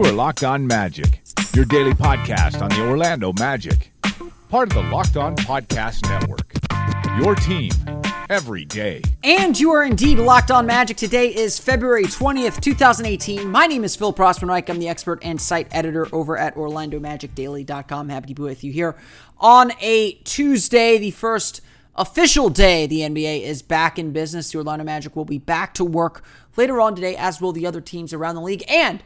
You are Locked On Magic, your daily podcast on the Orlando Magic, part of the Locked On Podcast Network. Your team every day. And you are indeed locked on magic. Today is February 20th, 2018. My name is Philip Rossman-Reich. I'm the expert and site editor over at OrlandoMagicDaily.com. Happy to be with you here on a Tuesday, the first official day the NBA is back in business. The Orlando Magic will be back to work later on today, as will the other teams around the league. And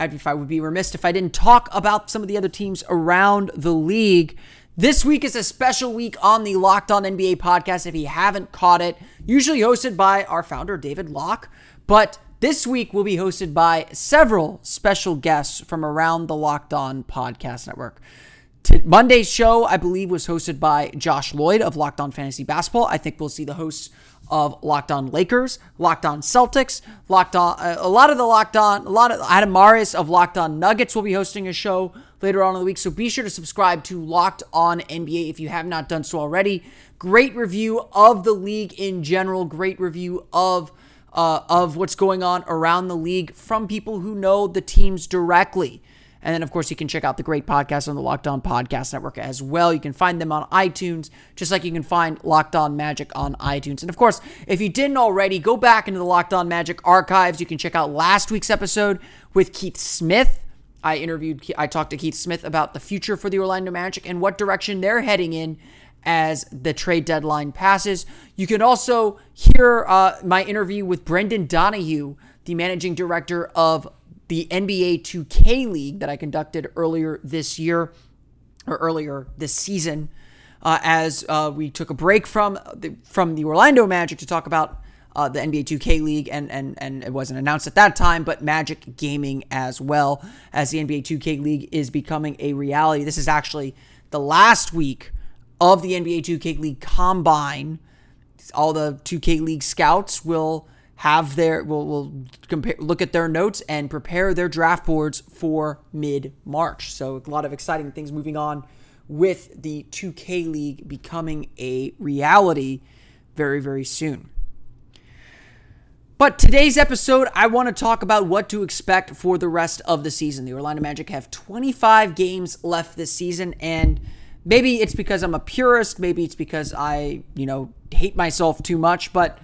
if I would be remiss if I didn't talk about some of the other teams around the league. This week is a special week on the Locked On NBA podcast. If you haven't caught it, usually hosted by our founder, David Locke. But this week will be hosted by several special guests from around the Locked On podcast network. Monday's show, I believe, was hosted by Josh Lloyd of Locked On Fantasy Basketball. I think we'll see the hosts of Locked On Lakers, Locked On Celtics, Locked On uh, a lot of the Locked On, a lot of Adam Mares of Locked On Nuggets will be hosting a show later on in the week. So be sure to subscribe to Locked On NBA if you have not done so already. Great review of the league in general. Great review of uh, of what's going on around the league from people who know the teams directly. And then, of course, you can check out the great podcast on the Locked On Podcast Network as well. You can find them on iTunes, just like you can find Locked On Magic on iTunes. And of course, if you didn't already, go back into the Locked On Magic archives. You can check out last week's episode with Keith Smith. I interviewed, I talked to Keith Smith about the future for the Orlando Magic and what direction they're heading in as the trade deadline passes. You can also hear uh, my interview with Brendan Donohue, the managing director of the NBA 2K League that I conducted earlier this year or earlier this season, uh, as uh, we took a break from the, from the Orlando Magic to talk about uh, the NBA 2K League, and and and it wasn't announced at that time, but Magic Gaming as well as the NBA 2K League is becoming a reality. This is actually the last week of the NBA 2K League Combine. All the 2K League scouts will have their will will compare look at their notes and prepare their draft boards for mid March. So a lot of exciting things moving on with the 2K League becoming a reality very very soon. But today's episode, I want to talk about what to expect for the rest of the season. The Orlando Magic have 25 games left this season, and maybe it's because I'm a purist, maybe it's because I, you know, hate myself too much, but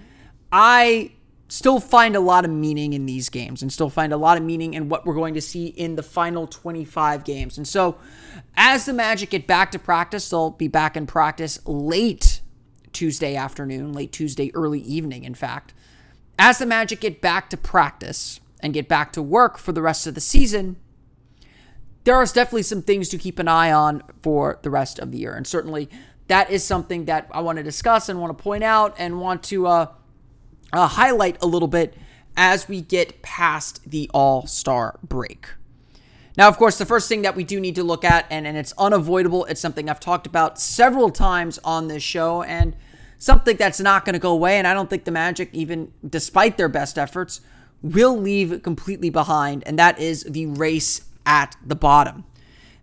I still find a lot of meaning in these games and still find a lot of meaning in what we're going to see in the final 25 games. And so, as the Magic get back to practice, they'll be back in practice late Tuesday afternoon, late Tuesday, early evening, in fact. As the Magic get back to practice and get back to work for the rest of the season, there are definitely some things to keep an eye on for the rest of the year. And certainly, that is something that I want to discuss and want to point out and want to, uh, uh, highlight a little bit as we get past the All Star break. Now, of course, the first thing that we do need to look at, and, and it's unavoidable, it's something I've talked about several times on this show, and something that's not going to go away. And I don't think the Magic, even despite their best efforts, will leave completely behind, and that is the race at the bottom.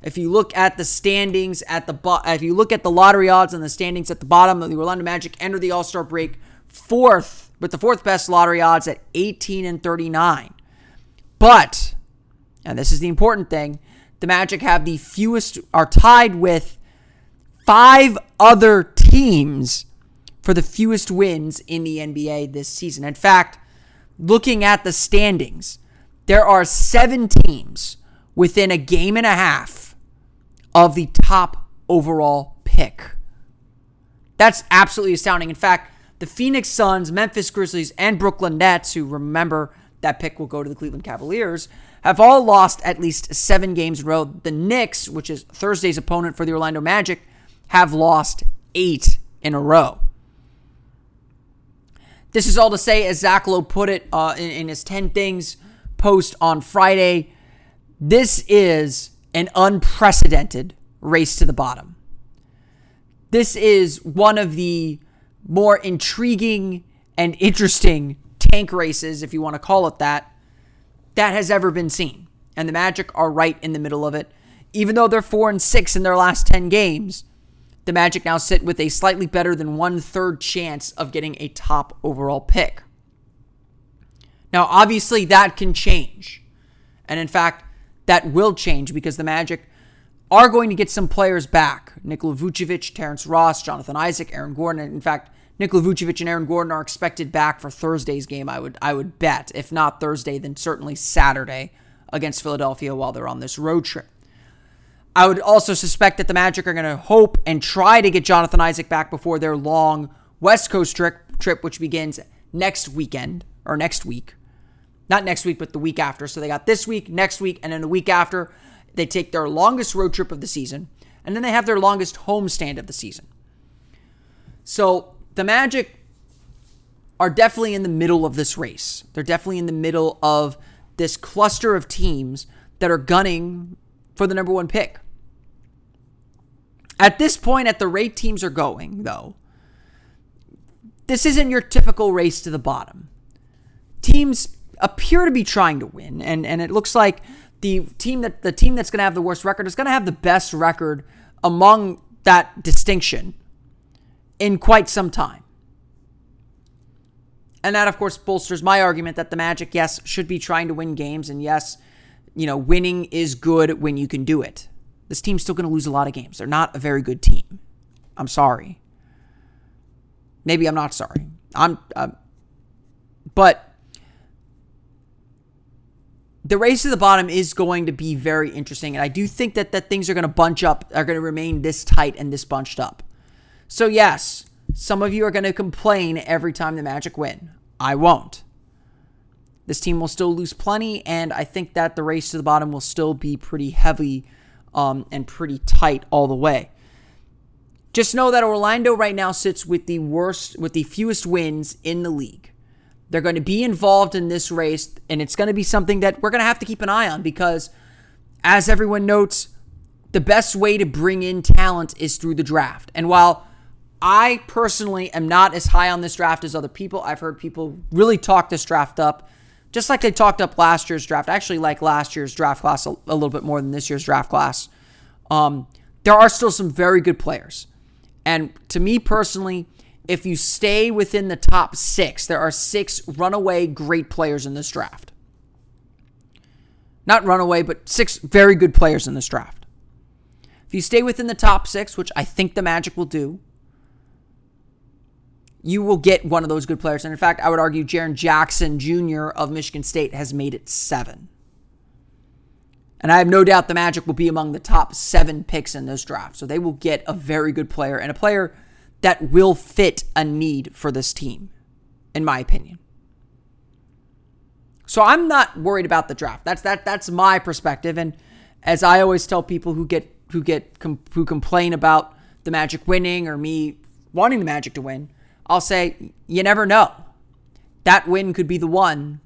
If you look at the standings at the bo- if you look at the lottery odds and the standings at the bottom, the Orlando Magic enter the All Star break fourth with the fourth best lottery odds at 18 and 39. But, and this is the important thing, the Magic have the fewest, are tied with five other teams for the fewest wins in the NBA this season. In fact, looking at the standings, there are seven teams within a game and a half of the top overall pick. That's absolutely astounding. In fact, the Phoenix Suns, Memphis Grizzlies, and Brooklyn Nets, who remember that pick will go to the Cleveland Cavaliers, have all lost at least seven games in a row. The Knicks, which is Thursday's opponent for the Orlando Magic, have lost eight in a row. This is all to say, as Zach Lowe put it uh, in, in his 10 Things post on Friday, this is an unprecedented race to the bottom. This is one of the more intriguing and interesting tank races, if you want to call it that, that has ever been seen. And the Magic are right in the middle of it. Even though they're four and six in their last 10 games, the Magic now sit with a slightly better than one third chance of getting a top overall pick. Now, obviously, that can change. And in fact, that will change because the Magic are going to get some players back. Nikola Vucevic, Terrence Ross, Jonathan Isaac, Aaron Gordon. In fact, Nikola Vucevic and Aaron Gordon are expected back for Thursday's game. I would I would bet, if not Thursday, then certainly Saturday against Philadelphia while they're on this road trip. I would also suspect that the Magic are going to hope and try to get Jonathan Isaac back before their long West Coast trip, trip which begins next weekend or next week. Not next week, but the week after. So they got this week, next week, and then the week after, they take their longest road trip of the season, and then they have their longest homestand of the season. So the Magic are definitely in the middle of this race. They're definitely in the middle of this cluster of teams that are gunning for the number one pick. At this point, at the rate teams are going, though, this isn't your typical race to the bottom. Teams appear to be trying to win, and, and it looks like the team that the team that's going to have the worst record is going to have the best record among that distinction in quite some time. And that, of course, bolsters my argument that the Magic, yes, should be trying to win games. And yes, you know, winning is good when you can do it. This team's still going to lose a lot of games. They're not a very good team. I'm sorry. Maybe I'm not sorry. I'm, uh, but the race to the bottom is going to be very interesting. And I do think that, that things are going to bunch up, are going to remain this tight and this bunched up. So, yes, some of you are going to complain every time the Magic win. I won't. This team will still lose plenty, and I think that the race to the bottom will still be pretty heavy um, and pretty tight all the way. Just know that Orlando right now sits with the worst, with the fewest wins in the league. They're going to be involved in this race, and it's going to be something that we're going to have to keep an eye on because, as everyone notes, the best way to bring in talent is through the draft. And while I personally am not as high on this draft as other people, I've heard people really talk this draft up, just like they talked up last year's draft. I actually like last year's draft class a, a little bit more than this year's draft class. Um, there are still some very good players. And to me personally, if you stay within the top six, there are six runaway great players in this draft. Not runaway, but six very good players in this draft. If you stay within the top six, which I think the Magic will do, you will get one of those good players. And in fact, I would argue Jaren Jackson Jr. of Michigan State has made it seven. And I have no doubt the Magic will be among the top seven picks in this draft. So they will get a very good player and a player that will fit a need for this team, in my opinion. So I'm not worried about the draft. That's that that's my perspective. And as I always tell people who get who get who complain about the Magic winning or me wanting the Magic to win, I'll say you never know. That win could be the one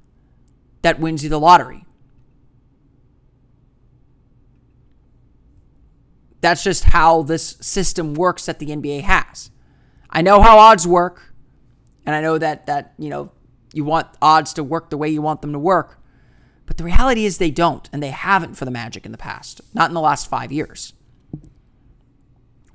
that wins you the lottery. That's just how this system works that the NBA has. I know how odds work, and I know that that, you know, you want odds to work the way you want them to work. But the reality is they don't, and they haven't for the Magic in the past, not in the last five years.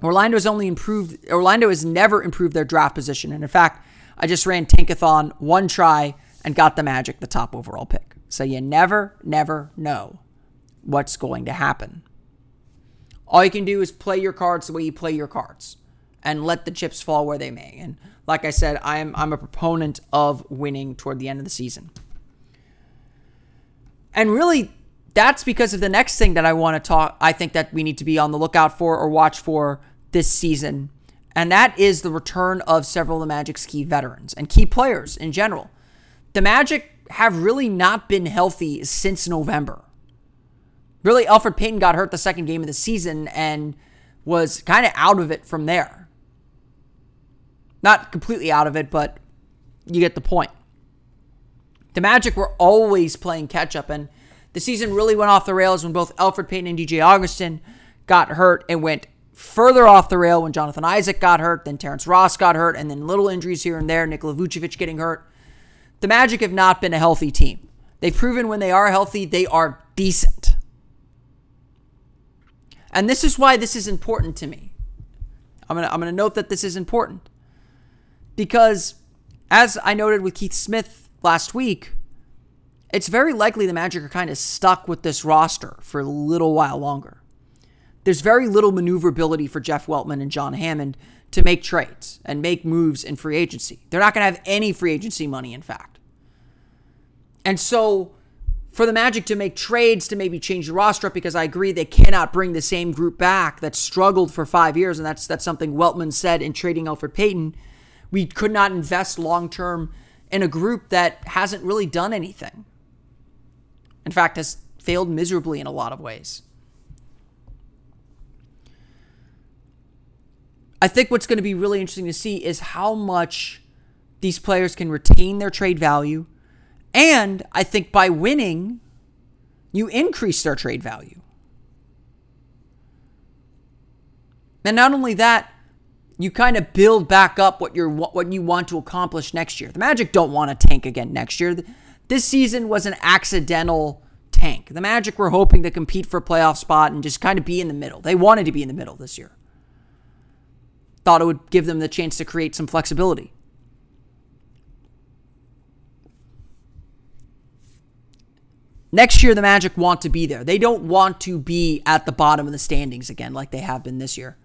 Orlando has only improved, Orlando has never improved their draft position. And in fact, I just ran Tankathon one try and got the Magic the top overall pick. So you never, never know what's going to happen. All you can do is play your cards the way you play your cards and let the chips fall where they may. And like I said, I'm I'm a proponent of winning toward the end of the season. And really that's because of the next thing that I want to talk I think that we need to be on the lookout for or watch for this season. And that is the return of several of the Magic's key veterans and key players in general. The Magic have really not been healthy since November. Really, Elfrid Payton got hurt the second game of the season and was kind of out of it from there. Not completely out of it, but you get the point. The Magic were always playing catch up, and the season really went off the rails when both Elfrid Payton and DJ Augustin got hurt and went further off the rail when Jonathan Isaac got hurt, then Terrence Ross got hurt, and then little injuries here and there, Nikola Vucevic getting hurt. The Magic have not been a healthy team. They've proven when they are healthy, they are decent. And this is why this is important to me. I'm going to I'm going to note that this is important. Because as I noted with Keith Smith last week, it's very likely the Magic are kind of stuck with this roster for a little while longer. There's very little maneuverability for Jeff Weltman and John Hammond to make trades and make moves in free agency. They're not going to have any free agency money, in fact. And so for the Magic to make trades to maybe change the roster because I agree they cannot bring the same group back that struggled for five years, and that's that's something Weltman said in trading Elfrid Payton. We could not invest long term in a group that hasn't really done anything. In fact, has failed miserably in a lot of ways. I think what's going to be really interesting to see is how much these players can retain their trade value. And I think by winning, you increase their trade value. And not only that, you kind of build back up what you're what you want to accomplish next year. The Magic don't want to tank again next year. This season was an accidental tank. The Magic were hoping to compete for a playoff spot and just kind of be in the middle. They wanted to be in the middle this year thought it would give them the chance to create some flexibility. Next year, the Magic want to be there. They don't want to be at the bottom of the standings again like they have been this year.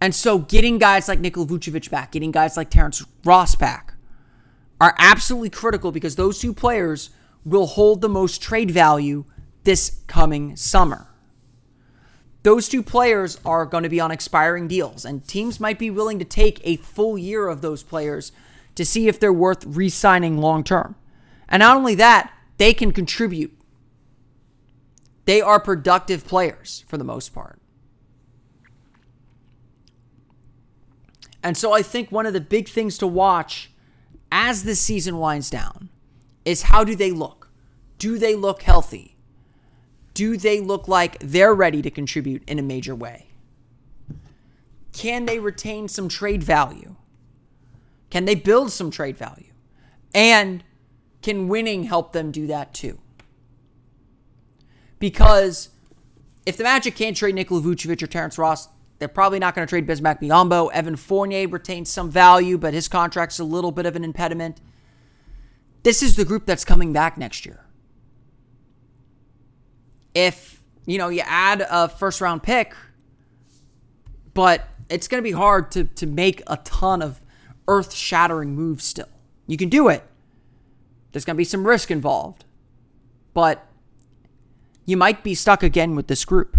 And so, getting guys like Nikola Vucevic back, getting guys like Terrence Ross back, are absolutely critical because those two players will hold the most trade value this coming summer those two players are going to be on expiring deals, and teams might be willing to take a full year of those players to see if they're worth re signing long term. And not only that, they can contribute. They are productive players for the most part. And so I think one of the big things to watch as the season winds down is how do they look? Do they look healthy? do they look like they're ready to contribute in a major way? Can they retain some trade value? Can they build some trade value? And can winning help them do that too? Because if the Magic can't trade Nikola Vucevic or Terrence Ross, they're probably not going to trade Bismack Biyombo. Evan Fournier retains some value, but his contract's a little bit of an impediment. This is the group that's coming back next year if you know you add a first round pick, but it's going to be hard to to make a ton of earth shattering moves. Still, you can do it. There's going to be some risk involved, but you might be stuck again with this group.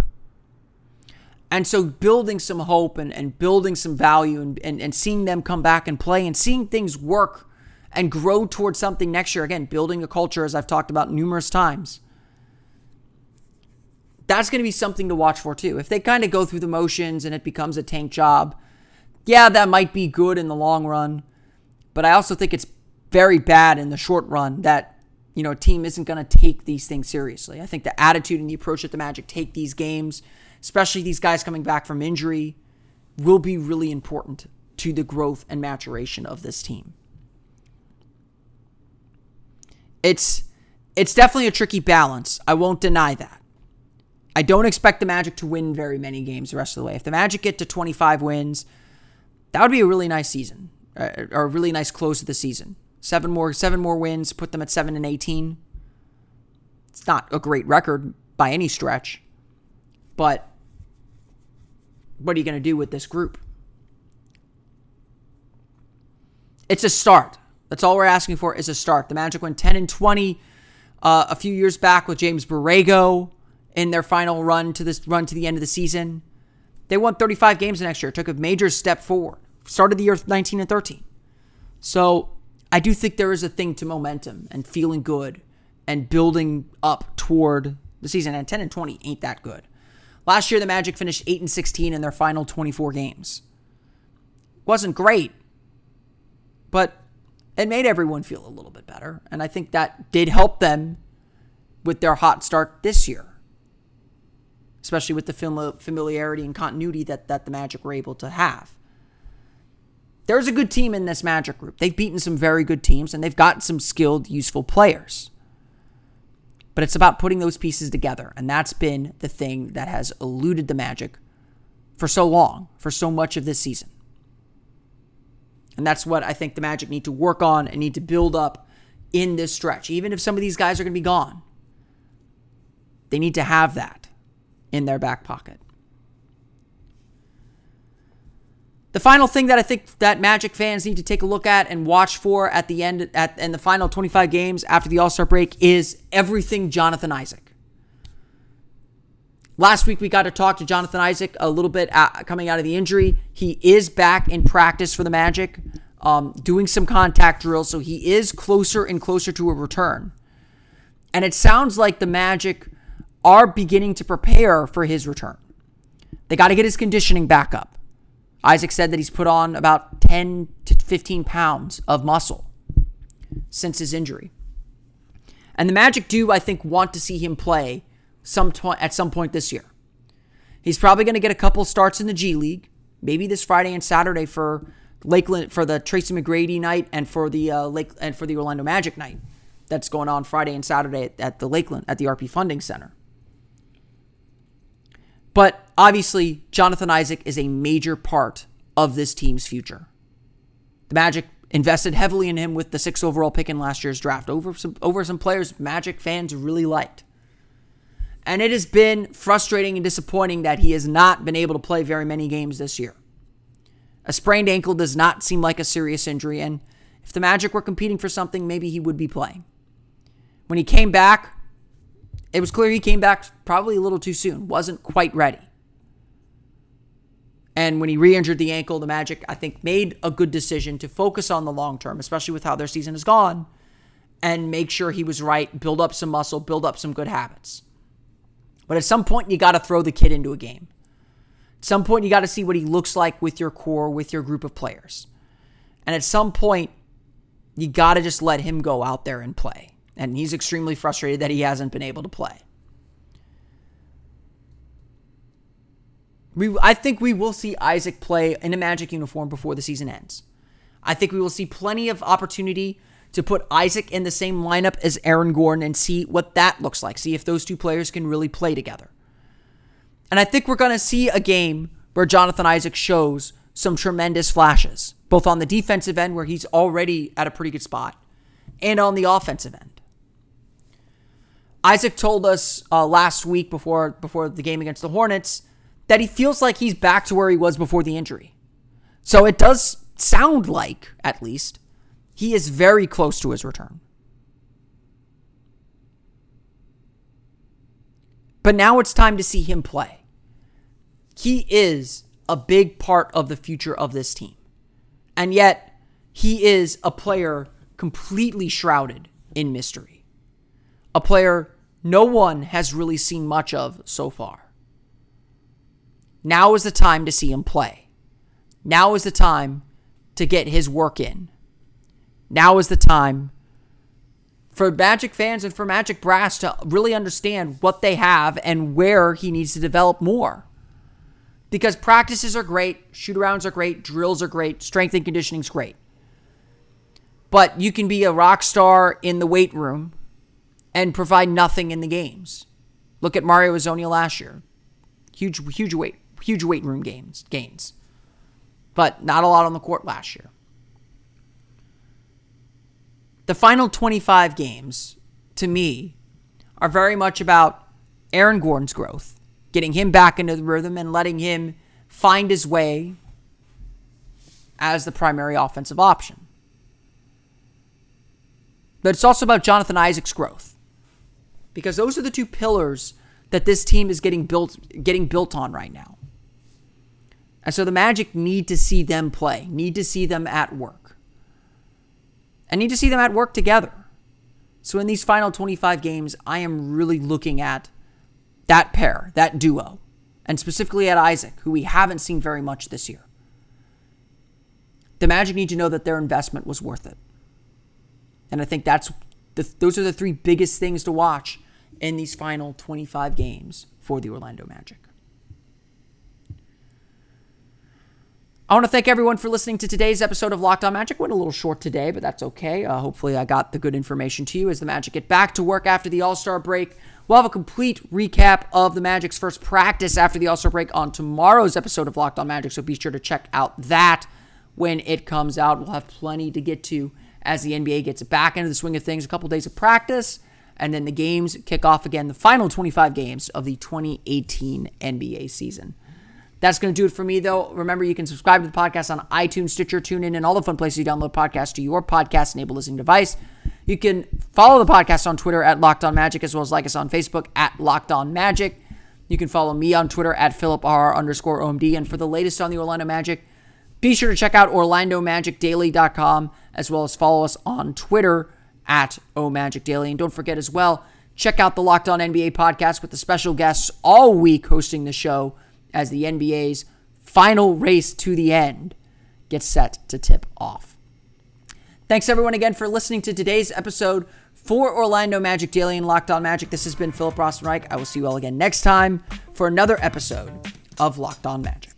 And so building some hope and, and building some value and, and, and seeing them come back and play and seeing things work and grow towards something next year. Again, building a culture, as I've talked about numerous times that's going to be something to watch for too. If they kind of go through the motions and it becomes a tank job, yeah, that might be good in the long run. But I also think it's very bad in the short run that, you know, a team isn't going to take these things seriously. I think the attitude and the approach that the Magic take these games, especially these guys coming back from injury, will be really important to the growth and maturation of this team. It's it's definitely a tricky balance. I won't deny that. I don't expect the Magic to win very many games the rest of the way. If the Magic get to 25 wins, that would be a really nice season, uh, or a really nice close to the season. Seven more, seven more wins, put them at seven and 18. It's not a great record by any stretch, but what are you going to do with this group? It's a start. That's all we're asking for is a start. The Magic went 10 and 20 uh, a few years back with James Borrego in their final run to this run to the end of the season. They won 35 games the next year, took a major step forward. Started the year 19 and 13. So I do think there is a thing to momentum and feeling good and building up toward the season. And 10 and 20 ain't that good. Last year, the Magic finished 8 and 16 in their final 24 games. Wasn't great, but it made everyone feel a little bit better. And I think that did help them with their hot start this year especially with the familiarity and continuity that, that the Magic were able to have. There's a good team in this Magic group. They've beaten some very good teams and they've got some skilled, useful players. But it's about putting those pieces together. And that's been the thing that has eluded the Magic for so long, for so much of this season. And that's what I think the Magic need to work on and need to build up in this stretch, even if some of these guys are going to be gone. They need to have that in their back pocket. The final thing that I think that Magic fans need to take a look at and watch for at the end at in the final 25 games after the All-Star break is everything Jonathan Isaac. Last week we got to talk to Jonathan Isaac a little bit coming out of the injury. He is back in practice for the Magic, um, doing some contact drills, so he is closer and closer to a return. And it sounds like the Magic are beginning to prepare for his return. They got to get his conditioning back up. Isaac said that he's put on about 10 to 15 pounds of muscle since his injury. And the Magic do, I think, want to see him play some at some point this year. He's probably going to get a couple starts in the G League, maybe this Friday and Saturday for Lakeland for the Tracy McGrady night and for the uh, Lake and for the Orlando Magic night that's going on Friday and Saturday at, at the Lakeland at the RP Funding Center. But obviously, Jonathan Isaac is a major part of this team's future. The Magic invested heavily in him with the sixth overall pick in last year's draft over some over some players Magic fans really liked. And it has been frustrating and disappointing that he has not been able to play very many games this year. A sprained ankle does not seem like a serious injury, and if the Magic were competing for something, maybe he would be playing. When he came back, it was clear he came back probably a little too soon, wasn't quite ready. And when he re injured the ankle, the Magic, I think, made a good decision to focus on the long term, especially with how their season has gone, and make sure he was right, build up some muscle, build up some good habits. But at some point, you got to throw the kid into a game. At some point, you got to see what he looks like with your core, with your group of players. And at some point, you got to just let him go out there and play and he's extremely frustrated that he hasn't been able to play. We, I think we will see Isaac play in a Magic uniform before the season ends. I think we will see plenty of opportunity to put Isaac in the same lineup as Aaron Gordon and see what that looks like. See if those two players can really play together. And I think we're going to see a game where Jonathan Isaac shows some tremendous flashes, both on the defensive end, where he's already at a pretty good spot, and on the offensive end. Isaac told us uh, last week before before the game against the Hornets that he feels like he's back to where he was before the injury. So it does sound like, at least, he is very close to his return. But now it's time to see him play. He is a big part of the future of this team. And yet, he is a player completely shrouded in mystery a player no one has really seen much of so far. Now is the time to see him play. Now is the time to get his work in. Now is the time for Magic fans and for Magic Brass to really understand what they have and where he needs to develop more. Because practices are great, shoot arounds are great, drills are great, strength and conditioning is great. But you can be a rock star in the weight room and provide nothing in the games. Look at Mario Hezonja last year. Huge, huge weight, huge weight room games, gains. But not a lot on the court last year. The final 25 games, to me, are very much about Aaron Gordon's growth, getting him back into the rhythm and letting him find his way as the primary offensive option. But it's also about Jonathan Isaac's growth because those are the two pillars that this team is getting built getting built on right now. And so the Magic need to see them play, need to see them at work. And need to see them at work together. So in these final 25 games, I am really looking at that pair, that duo, and specifically at Isaac, who we haven't seen very much this year. The Magic need to know that their investment was worth it. And I think that's the, those are the three biggest things to watch in these final 25 games for the Orlando Magic. I want to thank everyone for listening to today's episode of Locked On Magic. Went a little short today, but that's okay. Uh, hopefully, I got the good information to you as the Magic get back to work after the All Star break. We'll have a complete recap of the Magic's first practice after the All Star break on tomorrow's episode of Locked On Magic, so be sure to check out that when it comes out. We'll have plenty to get to as the NBA gets back into the swing of things. A couple days of practice, and then the games kick off again, the final 25 games of the 2018 NBA season. That's going to do it for me, though. Remember, you can subscribe to the podcast on iTunes, Stitcher, TuneIn, and all the fun places you download podcasts to your podcast enabled listening device. You can follow the podcast on Twitter at Locked On Magic, as well as like us on Facebook at Locked On Magic. You can follow me on Twitter at PhilipR underscore OMD. And for the latest on the Orlando Magic, be sure to check out OrlandoMagicDaily.com, as well as follow us on Twitter at OMagicDaily. And don't forget as well, check out the Locked On NBA podcast with the special guests all week hosting the show as the NBA's final race to the end gets set to tip off. Thanks everyone again for listening to today's episode for Orlando Magic Daily and Locked On Magic. This has been Philip Rossman-Reich. I will see you all again next time for another episode of Locked On Magic.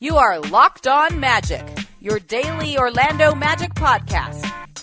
You are Locked On Magic, your daily Orlando Magic podcast,